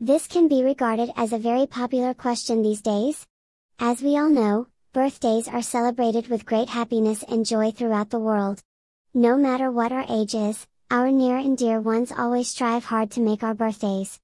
This can be regarded as a very popular question these days. As we all know, birthdays are celebrated with great happiness and joy throughout the world. No matter what our age is, our near and dear ones always strive hard to make our birthdays,